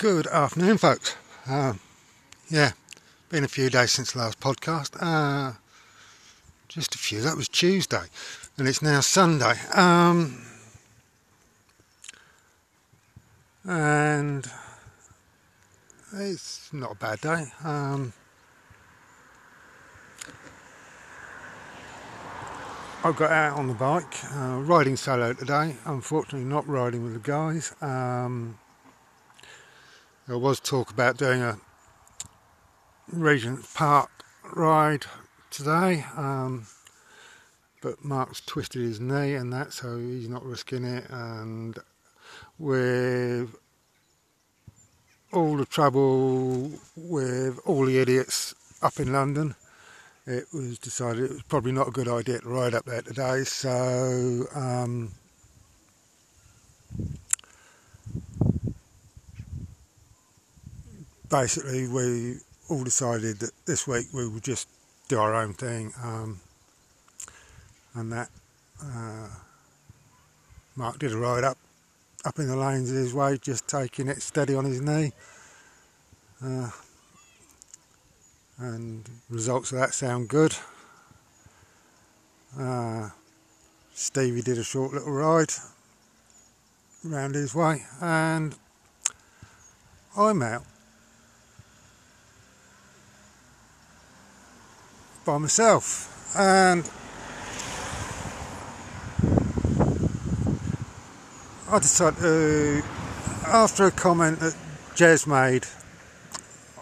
Good afternoon, folks. Uh, yeah, been a few days since last podcast. Uh, just a few. That was Tuesday, and it's now Sunday. Um, and it's not a bad day. Um, I got out on the bike, uh, riding solo today. Unfortunately, not riding with the guys. Um, there was talk about doing a Regent Park ride today, um, but Mark's twisted his knee and that, so he's not risking it. And with all the trouble with all the idiots up in London, it was decided it was probably not a good idea to ride up there today. So um, basically, we all decided that this week we would just do our own thing, um, and that uh, Mark did a ride up up in the lanes of his way, just taking it steady on his knee. Uh, and results of that sound good. Uh, Stevie did a short little ride round his way, and I'm out by myself, and I decided to, after a comment that Jez made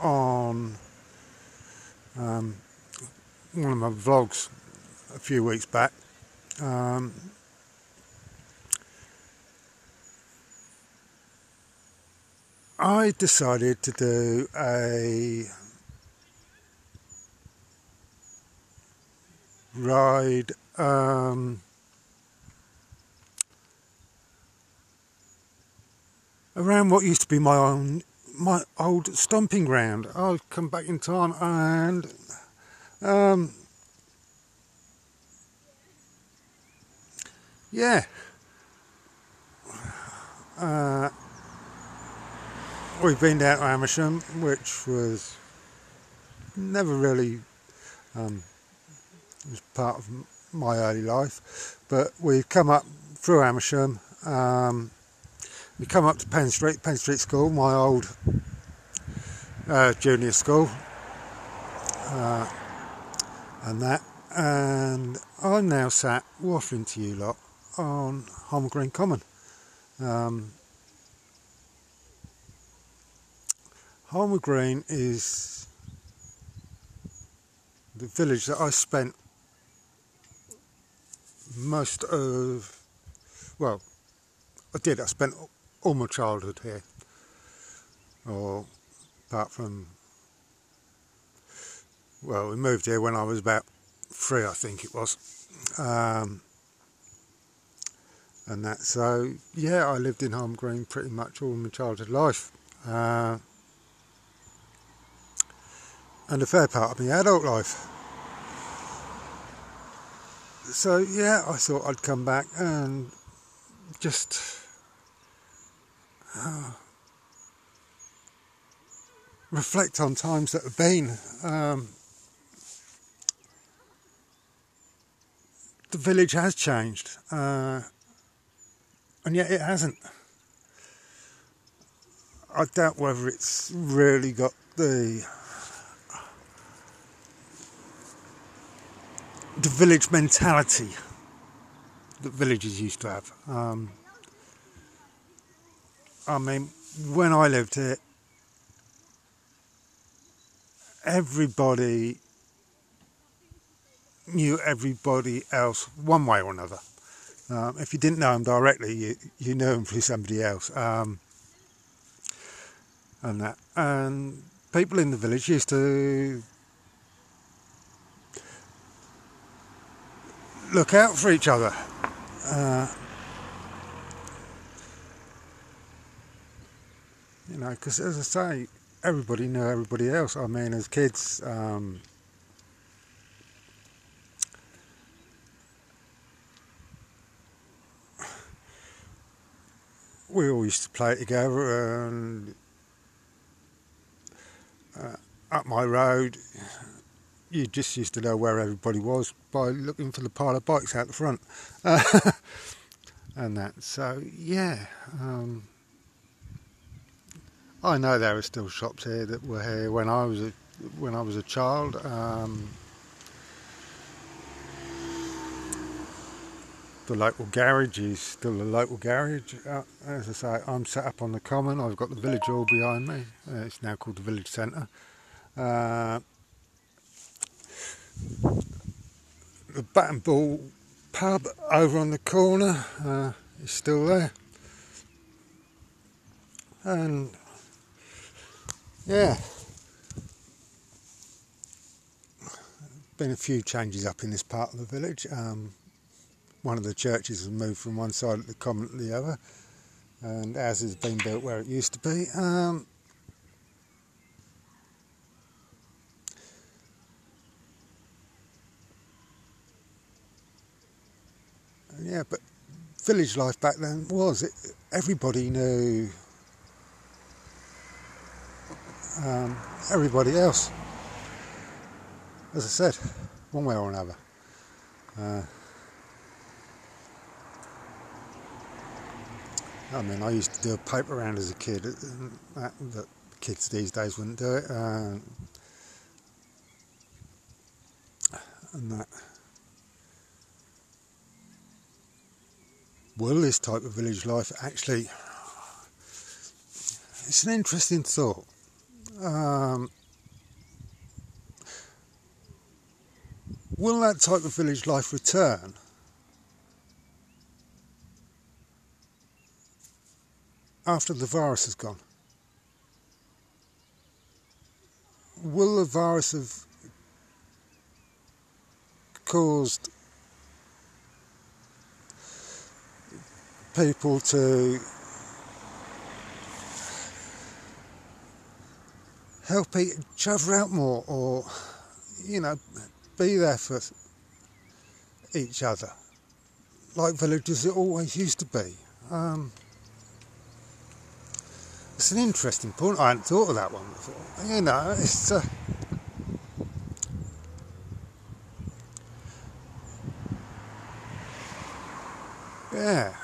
on um, one of my vlogs a few weeks back. Um, I decided to do a ride um, around what used to be my own my old stomping ground. I've come back in time and um, yeah. Uh, we've been down to Amersham, which was never really um, was part of my early life, but we've come up through Amersham. Um, we come up to Penn Street, Penn Street School, my old uh, junior school, uh, and that. And I'm now sat waffling to you lot on Holmer Green Common. Um, Green is the village that I spent most of, well, I did, I spent all my childhood here, or apart from, well, we moved here when I was about three, I think it was. Um, and that, so yeah, I lived in Holmer Green pretty much all my childhood life. Uh, and a fair part of my adult life. So yeah, I thought I'd come back and just uh, reflect on times that have been. Um, the village has changed, uh, and yet it hasn't. I doubt whether it's really got the the village mentality that villages used to have. Um, I mean, when I lived here, everybody knew everybody else one way or another. Um, if you didn't know them directly, you, you knew them through somebody else. Um, and that. And people in the village used to look out for each other. Uh, you know, because as I say, everybody knew everybody else. I mean, as kids, um, we all used to play together, and uh, up my road, you just used to know where everybody was by looking for the pile of bikes out the front. and that. So, yeah. Um, I know there are still shops here that were here when I was a, when I was a child. Um, the local garage is still a local garage. Uh, as I say, I'm set up on the common. I've got the village all behind me. Uh, it's now called the village centre. Uh, the Bat and Ball pub over on the corner uh, is still there. And yeah, been a few changes up in this part of the village. Um, one of the churches has moved from one side of the common to the other, and ours has been built where it used to be. Um, yeah, but village life back then was it, everybody knew um, everybody else. As I said, one way or another. Uh, I mean, I used to do a pipe around as a kid. That, that kids these days wouldn't do it. Uh, and that. Will this type of village life actually? It's an interesting thought. Um, will that type of village life return? after the virus has gone? Will the virus have caused people to help each other out more or, you know, be there for each other like villages it always used to be? Um, it's an interesting point. I hadn't thought of that one before. You know, it's. Uh, yeah.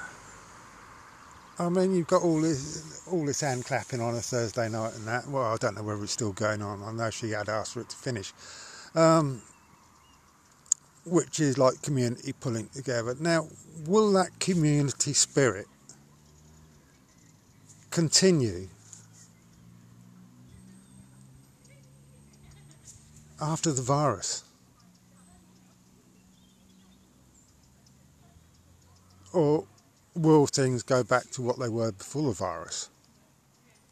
I mean, you've got all this, all this hand clapping on a Thursday night and that. Well, I don't know whether it's still going on. I know she had asked for it to finish, um, which is like community pulling together. Now, will that community spirit continue after the virus? Or will things go back to what they were before the virus?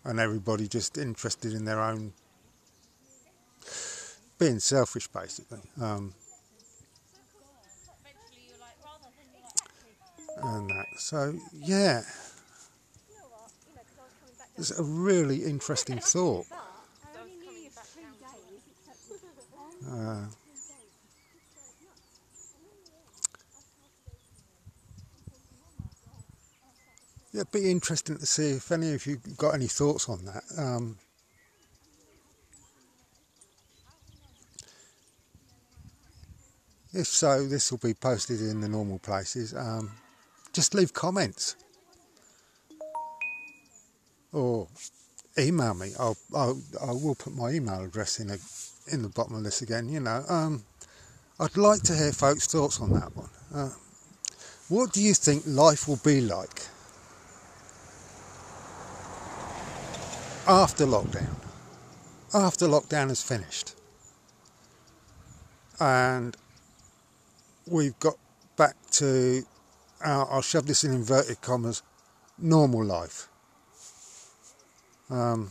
And everybody just interested in their own, being selfish basically. Um, and that. So, yeah. It's a really interesting thought. Be interesting to see if any of you got any thoughts on that. Um, if so, this will be posted in the normal places. Um, just leave comments or email me. I'll, I'll I will put my email address in a, in the bottom of this again. You know, um, I'd like to hear folks' thoughts on that one. Uh, what do you think life will be like after lockdown? After lockdown is finished, and we've got back to, our, I'll shove this in inverted commas, normal life um,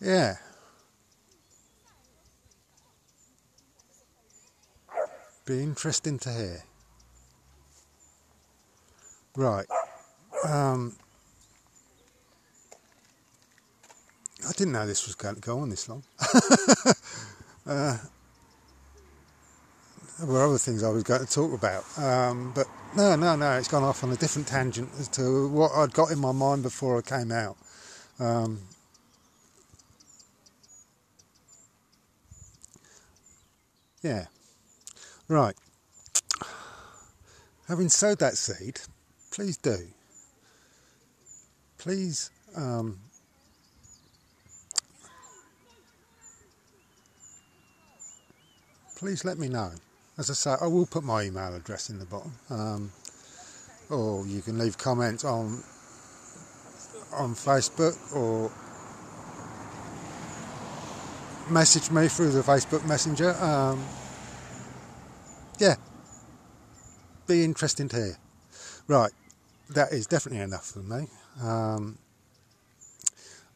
yeah. Be interesting to hear. Right. Um, I didn't know this was going to go on this long. uh, there were other things I was going to talk about, um, but no, no, no, it's gone off on a different tangent as to what I'd got in my mind before I came out. Um, yeah, right. Having sowed that seed, please do. Please um, please let me know. As I say, I will put my email address in the bottom, um, or you can leave comments on on Facebook or message me through the Facebook Messenger. Um, yeah, be interesting to hear. Right, that is definitely enough for me. Um,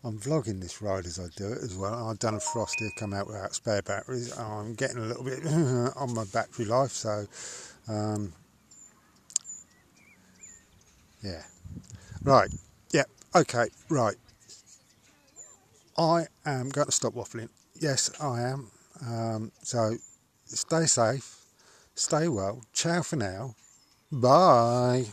I'm vlogging this ride as I do it as well. I've done a frosty, come out without spare batteries. I'm getting a little bit on my battery life, so um, yeah. Right, yeah, okay, right. I am going to stop waffling. Yes, I am. Um, so stay safe, stay well. Ciao for now. Bye.